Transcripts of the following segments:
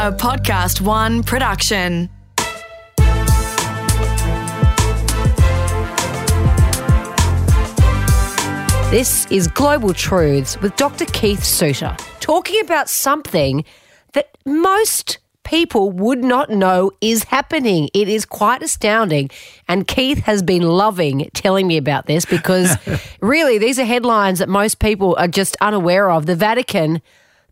a Podcast One production. This is Global Truths with Dr. Keith Suter, talking about something that most people would not know is happening. It is quite astounding. And Keith has been loving telling me about this because really, these are headlines that most people are just unaware of. The Vatican.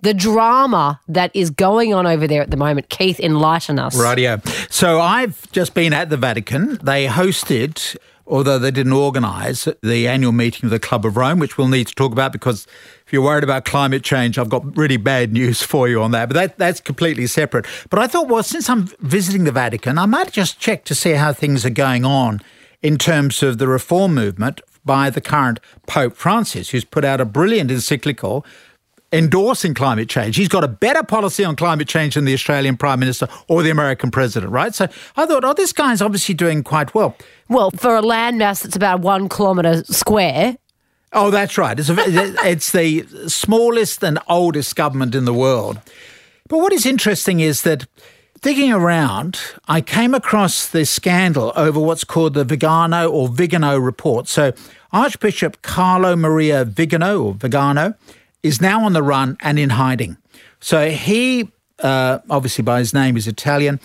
The drama that is going on over there at the moment. Keith, enlighten us. Radio. So I've just been at the Vatican. They hosted although they didn't organise the annual meeting of the Club of Rome, which we'll need to talk about because if you're worried about climate change, I've got really bad news for you on that. But that, that's completely separate. But I thought, well, since I'm visiting the Vatican, I might just check to see how things are going on in terms of the reform movement by the current Pope Francis, who's put out a brilliant encyclical endorsing climate change. He's got a better policy on climate change than the Australian Prime Minister or the American President, right? So I thought, oh, this guy's obviously doing quite well. Well, for a landmass that's about one kilometre square. Oh, that's right. It's, a, it's the smallest and oldest government in the world. But what is interesting is that digging around, I came across this scandal over what's called the Vigano or Vigano report. So Archbishop Carlo Maria Vigano or Vigano is now on the run and in hiding. So he, uh, obviously by his name, is Italian,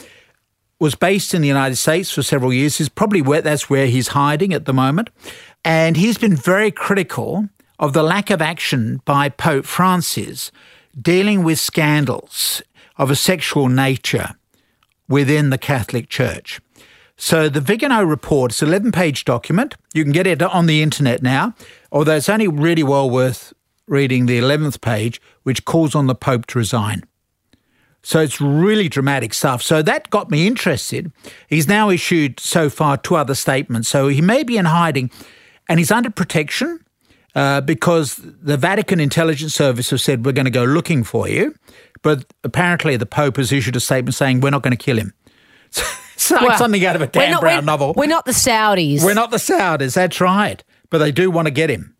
was based in the United States for several years. Is probably where that's where he's hiding at the moment, and he's been very critical of the lack of action by Pope Francis dealing with scandals of a sexual nature within the Catholic Church. So the Vigano report is an 11 page document. You can get it on the internet now, although it's only really well worth reading the 11th page, which calls on the Pope to resign. So it's really dramatic stuff. So that got me interested. He's now issued so far two other statements. So he may be in hiding and he's under protection uh, because the Vatican Intelligence Service have said, we're going to go looking for you. But apparently the Pope has issued a statement saying, we're not going to kill him. it's like well, something out of a Dan not, Brown novel. We're not the Saudis. We're not the Saudis. That's right. But they do want to get him.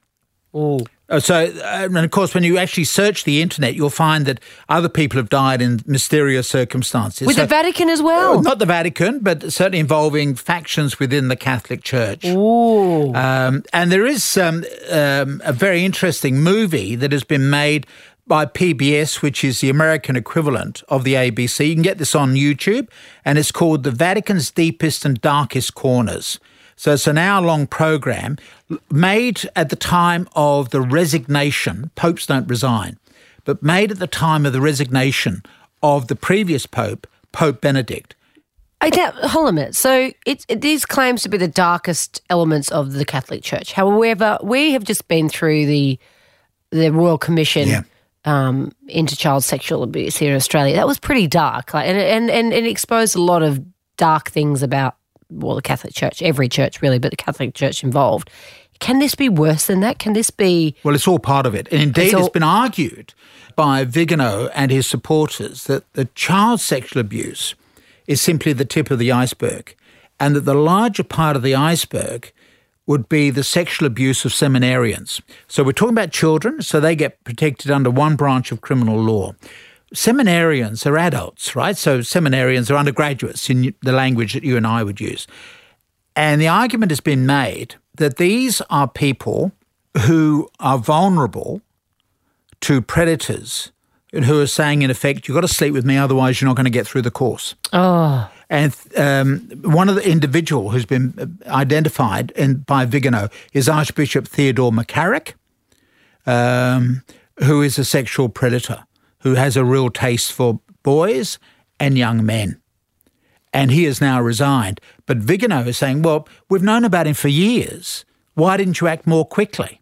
Oh. Uh, so, uh, and of course, when you actually search the internet, you'll find that other people have died in mysterious circumstances. With so, the Vatican as well? Not the Vatican, but certainly involving factions within the Catholic Church. Ooh. Um, and there is um, um, a very interesting movie that has been made by PBS, which is the American equivalent of the ABC. You can get this on YouTube, and it's called The Vatican's Deepest and Darkest Corners. So it's an hour long program made at the time of the resignation. Popes don't resign, but made at the time of the resignation of the previous Pope, Pope Benedict. I Okay, hold on a minute. So it, it these claims to be the darkest elements of the Catholic Church. However, we have just been through the the Royal Commission yeah. um, into child sexual abuse here in Australia. That was pretty dark, like, and, and and it exposed a lot of dark things about well, the Catholic Church, every church really, but the Catholic Church involved. Can this be worse than that? Can this be? Well, it's all part of it. And indeed, it's, all... it's been argued by Vigano and his supporters that the child sexual abuse is simply the tip of the iceberg, and that the larger part of the iceberg would be the sexual abuse of seminarians. So we're talking about children, so they get protected under one branch of criminal law seminarians are adults, right? So seminarians are undergraduates in the language that you and I would use. And the argument has been made that these are people who are vulnerable to predators and who are saying, in effect, you've got to sleep with me, otherwise you're not going to get through the course. Oh. And um, one of the individual who's been identified in, by Vigano is Archbishop Theodore McCarrick, um, who is a sexual predator who has a real taste for boys and young men. And he has now resigned. But Vigano is saying, well, we've known about him for years. Why didn't you act more quickly?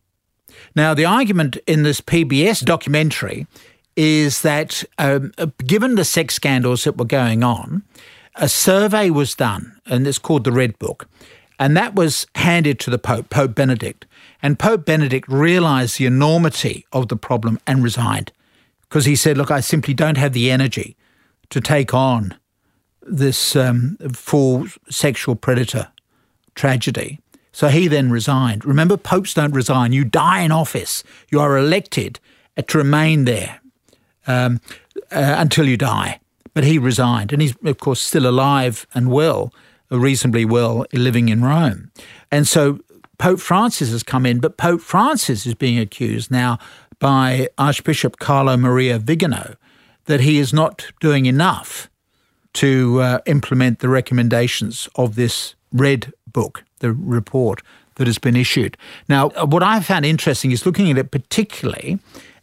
Now, the argument in this PBS documentary is that um, given the sex scandals that were going on, a survey was done, and it's called the Red Book, and that was handed to the Pope, Pope Benedict. And Pope Benedict realised the enormity of the problem and resigned because he said, Look, I simply don't have the energy to take on this um, full sexual predator tragedy. So he then resigned. Remember, popes don't resign. You die in office. You are elected to remain there um, uh, until you die. but he resigned. And he's, of course, still alive and well, reasonably well, living in Rome. And so Pope Francis has come in, but Pope Francis is being accused now by Archbishop Carlo Maria Vigano that he is not doing enough to uh, implement the recommendations of this red book, the report that has been issued. Now, what I found interesting is looking at it particularly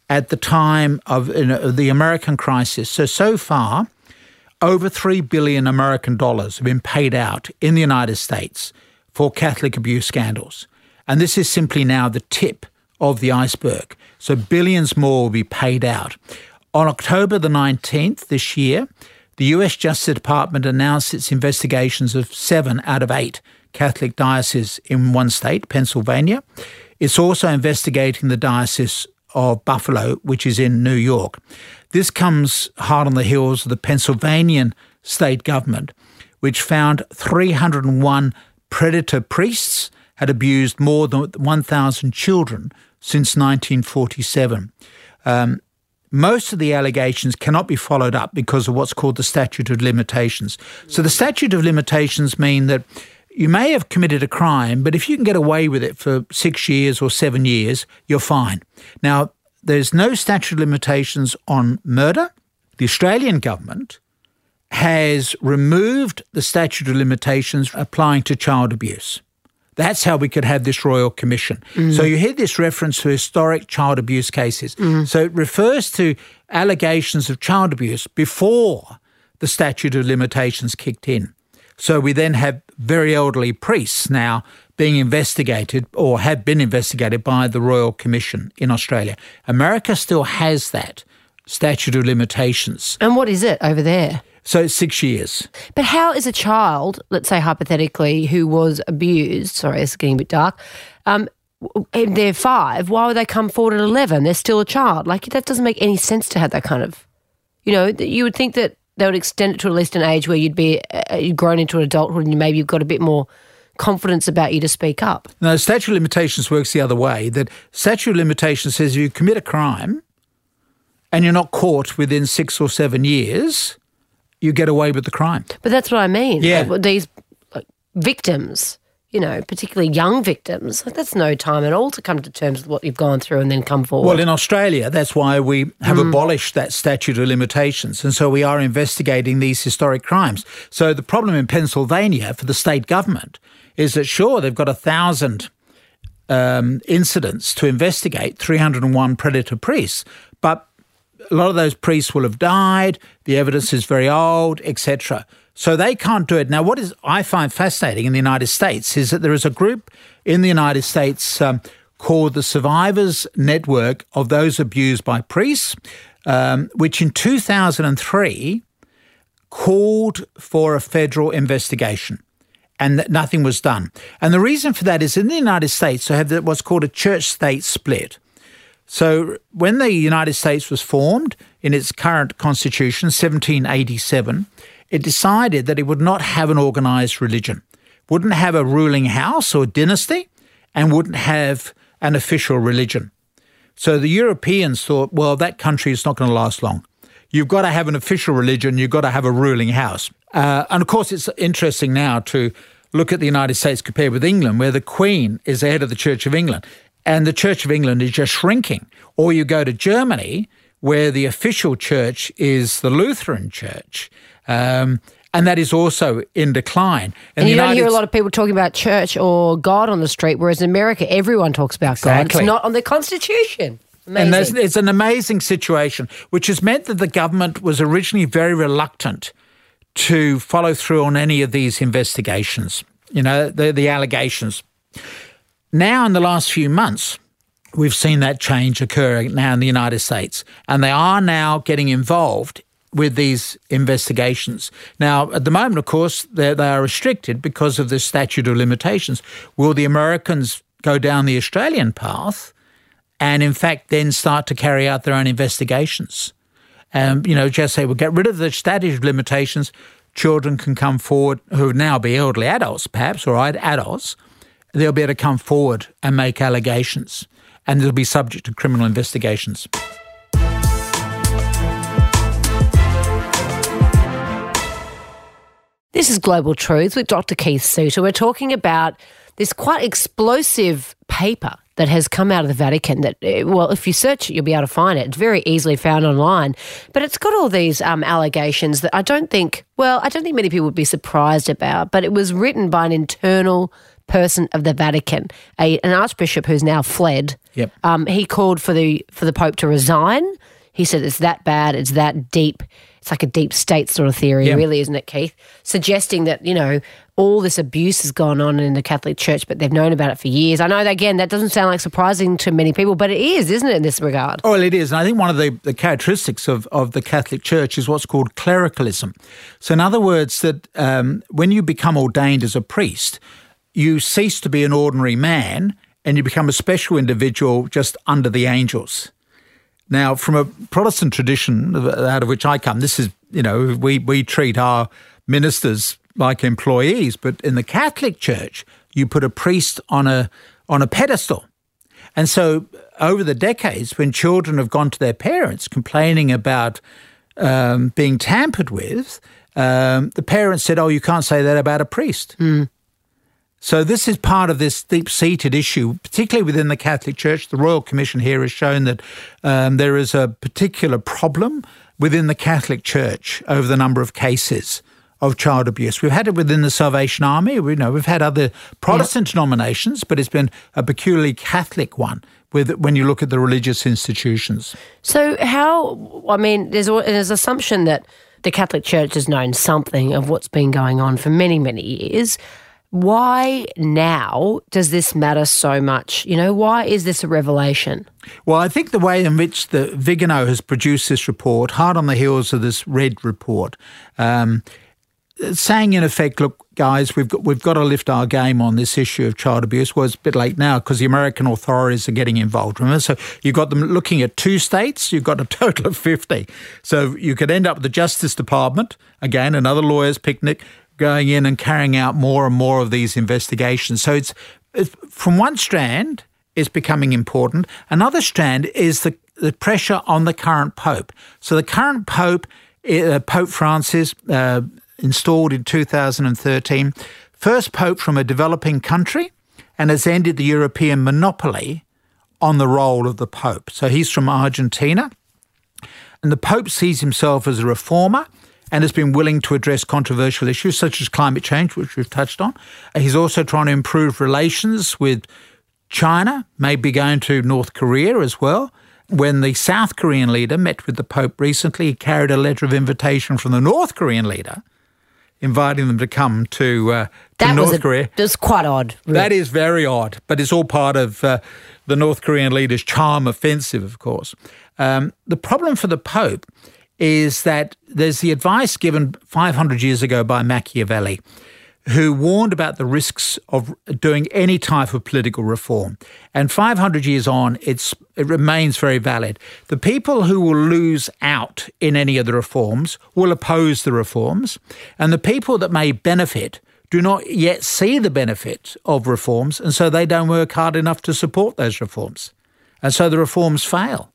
at the time of you know, the American crisis. So, so far, over 3 billion American dollars have been paid out in the United States for Catholic abuse scandals. And this is simply now the tip of the iceberg. So, billions more will be paid out. On October the 19th this year, the US Justice Department announced its investigations of seven out of eight Catholic dioceses in one state, Pennsylvania. It's also investigating the Diocese of Buffalo, which is in New York. This comes hard on the heels of the Pennsylvanian state government, which found 301 predator priests had abused more than 1,000 children since 1947. Um, most of the allegations cannot be followed up because of what's called the statute of limitations. So the statute of limitations mean that you may have committed a crime, but if you can get away with it for six years or seven years, you're fine. Now, there's no statute of limitations on murder. The Australian government has removed the statute of limitations applying to child abuse. That's how we could have this royal commission. Mm. So you hear this reference to historic child abuse cases. Mm. So it refers to allegations of child abuse before the statute of limitations kicked in. So we then have very elderly priests now being investigated or have been investigated by the Royal Commission in Australia. America still has that statute of limitations. And what is it over there? So six years. But how is a child, let's say hypothetically, who was abused, sorry, it's getting a bit dark, um, and they're five, why would they come forward at 11? They're still a child. Like, that doesn't make any sense to have that kind of, you know, you would think that they would extend it to at least an age where you'd be uh, you'd grown into an adulthood and maybe you've got a bit more confidence about you to speak up. No, statute of limitations works the other way. That statute of limitations says if you commit a crime and you're not caught within six or seven years, you get away with the crime. But that's what I mean. Yeah. Like, these like, victims, you know, particularly young victims, like, that's no time at all to come to terms with what you've gone through and then come forward. Well, in Australia, that's why we have mm. abolished that statute of limitations. And so we are investigating these historic crimes. So the problem in Pennsylvania for the state government is that, sure, they've got a thousand um, incidents to investigate, 301 predator priests, but a lot of those priests will have died, the evidence is very old, etc. So they can't do it. Now, what is I find fascinating in the United States is that there is a group in the United States um, called the Survivors Network of Those Abused by Priests, um, which in 2003 called for a federal investigation and that nothing was done. And the reason for that is in the United States, they have what's called a church state split. So when the United States was formed in its current constitution, 1787, it decided that it would not have an organized religion, wouldn't have a ruling house or dynasty, and wouldn't have an official religion. So the Europeans thought, well, that country is not going to last long. You've got to have an official religion, you've got to have a ruling house. Uh, and of course, it's interesting now to look at the United States compared with England, where the Queen is the head of the Church of England and the Church of England is just shrinking. Or you go to Germany, where the official church is the Lutheran Church. Um, and that is also in decline. And, and you don't hear a lot of people talking about church or God on the street, whereas in America, everyone talks about exactly. God. It's not on the Constitution. Amazing. And it's an amazing situation, which has meant that the government was originally very reluctant to follow through on any of these investigations, you know, the, the allegations. Now, in the last few months, we've seen that change occurring now in the United States, and they are now getting involved with these investigations. Now, at the moment, of course, they are restricted because of the statute of limitations. Will the Americans go down the Australian path and, in fact, then start to carry out their own investigations? Um, you know, just say, we'll get rid of the statute of limitations. Children can come forward who would now be elderly adults, perhaps, or adults, they'll be able to come forward and make allegations, and they'll be subject to criminal investigations. This is Global Truths with Dr. Keith Suter. We're talking about this quite explosive paper that has come out of the Vatican that, eh, well, if you search it, you'll be able to find it. It's very easily found online. But it's got all these um, allegations that I don't think, well, I don't think many people would be surprised about, but it was written by an internal person of the Vatican, a, an archbishop who's now fled. Yep. Um, he called for the for the Pope to resign. He said it's that bad, it's that deep. It's like a deep state sort of theory, Yeah. really, isn't it, Keith? Suggesting that, you know, all this abuse has gone on in the Catholic Church, but they've known about it for years. I know, that, again, that doesn't sound like surprising to many people, but it is, isn't it, in this regard? Oh, well, it is. And I think one of the, the characteristics of, of the Catholic Church is what's called clericalism. So, in other words, that um, when you become ordained as a priest, you cease to be an ordinary man and you become a special individual just under the angels. Now, from a Protestant tradition out of which I come, this is, you know, we, we treat our ministers like employees, but in the Catholic Church, you put a priest on a on a pedestal. And so over the decades, when children have gone to their parents complaining about um, being tampered with, um, the parents said, Oh, you can't say that about a priest. So this is part of this deep-seated issue, particularly within the Catholic Church. The Royal Commission here has shown that um, there is a particular problem within the Catholic Church over the number of cases of child abuse. We've had it within the Salvation Army. We know we've had other Protestant denominations, but it's been a peculiarly Catholic one. With when you look at the religious institutions, So, how, I mean, there's, an assumption that the Catholic Church has known something of what's been going on for many, many years. Why now does this matter so much? You know, why is this a revelation? Well, I think the way in which the Vigano has produced this report, hard on the heels of this red report, um, saying in effect, look, guys, we've got we've got to lift our game on this issue of child abuse. Well, it's a bit late now because the American authorities are getting involved. Remember, so you've got them looking at two states. You've got a total of fifty. So you could end up with the Justice Department again, another lawyer's picnic, going in and carrying out more and more of these investigations. So it's, it's from one strand is becoming important. Another strand is the, the pressure on the current pope. So the current pope, uh, Pope Francis, uh, installed in 2013, first pope from a developing country, and has ended the European monopoly on the role of the pope. So he's from Argentina. And the Pope sees himself as a reformer and has been willing to address controversial issues such as climate change, which we've touched on. He's also trying to improve relations with China, maybe going to North Korea as well. When the South Korean leader met with the Pope recently, he carried a letter of invitation from the North Korean leader, inviting them to come to, uh, to That North was a, Korea. That's quite odd. That is very odd, but it's all part of uh, the North Korean leader's charm offensive, of course. Um, the problem for the Pope is that there's the advice given 500 years ago by Machiavelli, who warned about the risks of doing any type of political reform. And 500 years on, it's, it remains very valid. The people who will lose out in any of the reforms will oppose the reforms, and the people that may benefit do not yet see the benefit of reforms, and so they don't work hard enough to support those reforms. And so the reforms fail.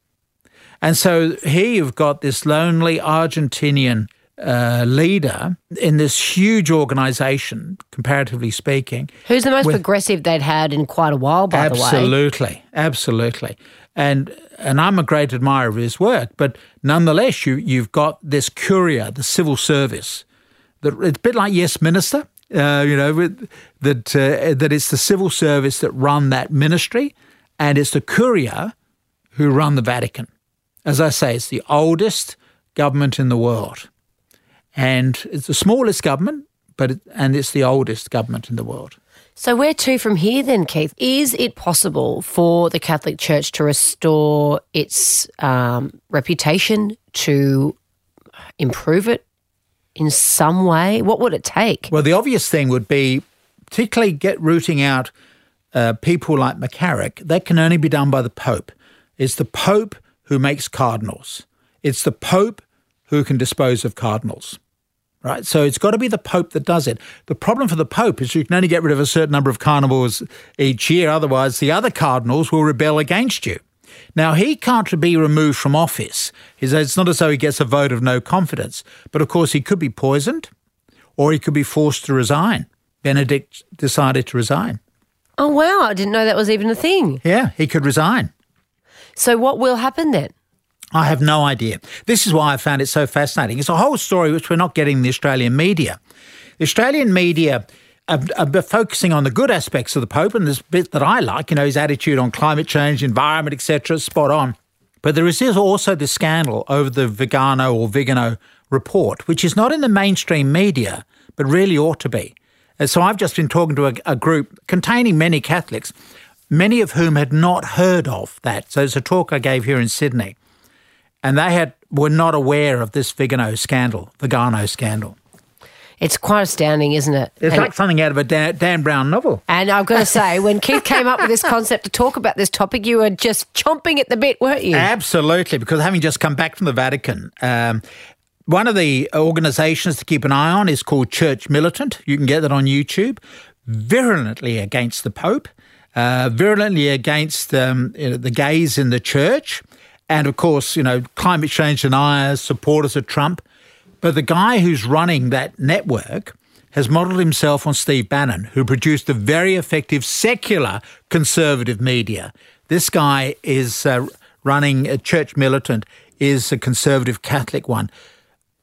And so here you've got this lonely Argentinian uh, leader in this huge organization, comparatively speaking. Who's the most progressive they'd had in quite a while, by the way? Absolutely, absolutely. And and I'm a great admirer of his work, but nonetheless, you you've got this curia, the civil service, that it's a bit like Yes Minister. Uh, you know with- that uh, that it's the civil service that run that ministry, and it's the curia who run the Vatican. As I say, it's the oldest government in the world, and it's the smallest government, but it, and it's the oldest government in the world. So, where to from here then, Keith? Is it possible for the Catholic Church to restore its um, reputation, to improve it in some way? What would it take? Well, the obvious thing would be, particularly get rooting out uh, people like McCarrick. That can only be done by the Pope. It's the Pope who makes cardinals. It's the Pope who can dispose of cardinals. Right, so it's got to be the Pope that does it. The problem for the Pope is you can only get rid of a certain number of cardinals each year, otherwise, the other cardinals will rebel against you. Now, he can't be removed from office. It's not as though he gets a vote of no confidence, but of course, he could be poisoned, or he could be forced to resign. Benedict decided to resign. Oh, wow. I didn't know that was even a thing. Yeah, he could resign. So, what will happen then? I have no idea. This is why I found it so fascinating. It's a whole story which we're not getting in the Australian media. The Australian media are, are focusing on the good aspects of the Pope and this bit that I like, you know, his attitude on climate change, environment, etc., spot on. But there is also the scandal over the Vigano or Vigano report, which is not in the mainstream media, but really ought to be. And so I've just been talking to a, a group containing many Catholics, many of whom had not heard of that. So it's a talk I gave here in Sydney, and they had were not aware of this Vigano scandal, the Vigano scandal. It's quite astounding, isn't it? It's and, like something out of a Dan, Dan Brown novel. And I've got to say, when Keith came up with this concept to talk about this topic, you were just chomping at the bit, weren't you? Absolutely, because having just come back from the Vatican, um, one of the organisations to keep an eye on is called Church Militant. You can get that on YouTube. Virulently against the Pope, uh, virulently against um, you know, the gays in the church, and of course, you know, climate change deniers, supporters of Trump. But the guy who's running that network has modelled himself on Steve Bannon, who produced a very effective secular conservative media. This guy is uh, running a church militant, is a conservative Catholic one.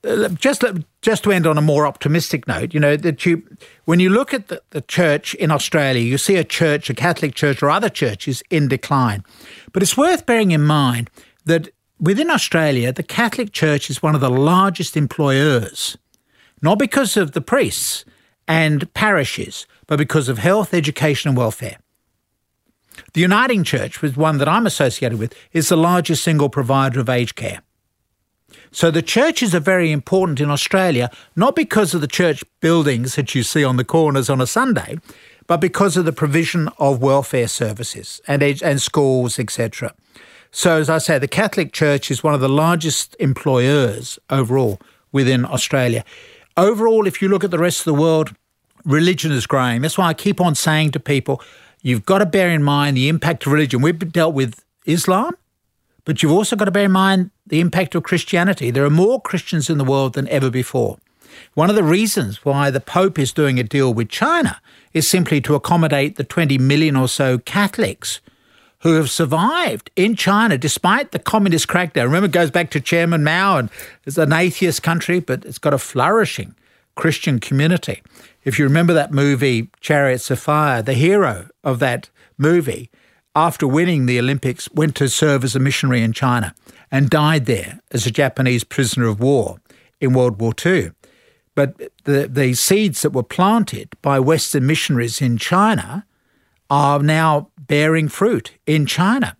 Uh, just just to end on a more optimistic note, you know that you when you look at the, the church in Australia, you see a church, a Catholic church, or other churches in decline. But it's worth bearing in mind that within Australia, the Catholic Church is one of the largest employers, not because of the priests and parishes, but because of health, education, and welfare. The Uniting Church, with one that I'm associated with, is the largest single provider of aged care. So the churches are very important in Australia, not because of the church buildings that you see on the corners on a Sunday, but because of the provision of welfare services and, and schools, etc. So, as I say, the Catholic Church is one of the largest employers overall within Australia. Overall, if you look at the rest of the world, religion is growing. That's why I keep on saying to people, you've got to bear in mind the impact of religion. We've dealt with Islam, but you've also got to bear in mind the impact of Christianity. There are more Christians in the world than ever before. One of the reasons why the Pope is doing a deal with China is simply to accommodate the 20 million or so Catholics who have survived in China despite the communist crackdown. Remember, it goes back to Chairman Mao, and it's an atheist country, but it's got a flourishing Christian community. If you remember that movie, Chariots of Fire, the hero of that movie, after winning the Olympics, went to serve as a missionary in China and died there as a Japanese prisoner of war in World War II. But the, the seeds that were planted by Western missionaries in China are now bearing fruit in China.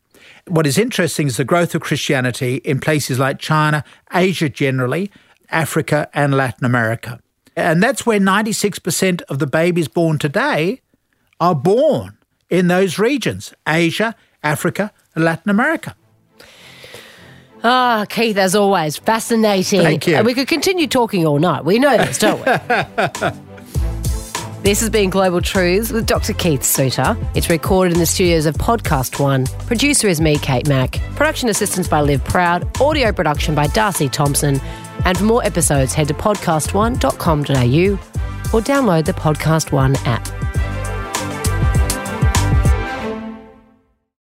What is interesting is the growth of Christianity in places like China, Asia generally, Africa, and Latin America. And that's where 96% of the babies born today are born in those regions Asia, Africa, and Latin America. Ah, oh, Keith, as always, fascinating. Thank you. And we could continue talking all night. We know this, don't we? This has been Global Truths with Dr. Keith Suter. It's recorded in the studios of Podcast One. Producer is me, Kate Mack. Production assistance by Liv Proud. Audio production by Darcy Thompson. And for more episodes, head to podcastone.com.au or download the Podcast One app.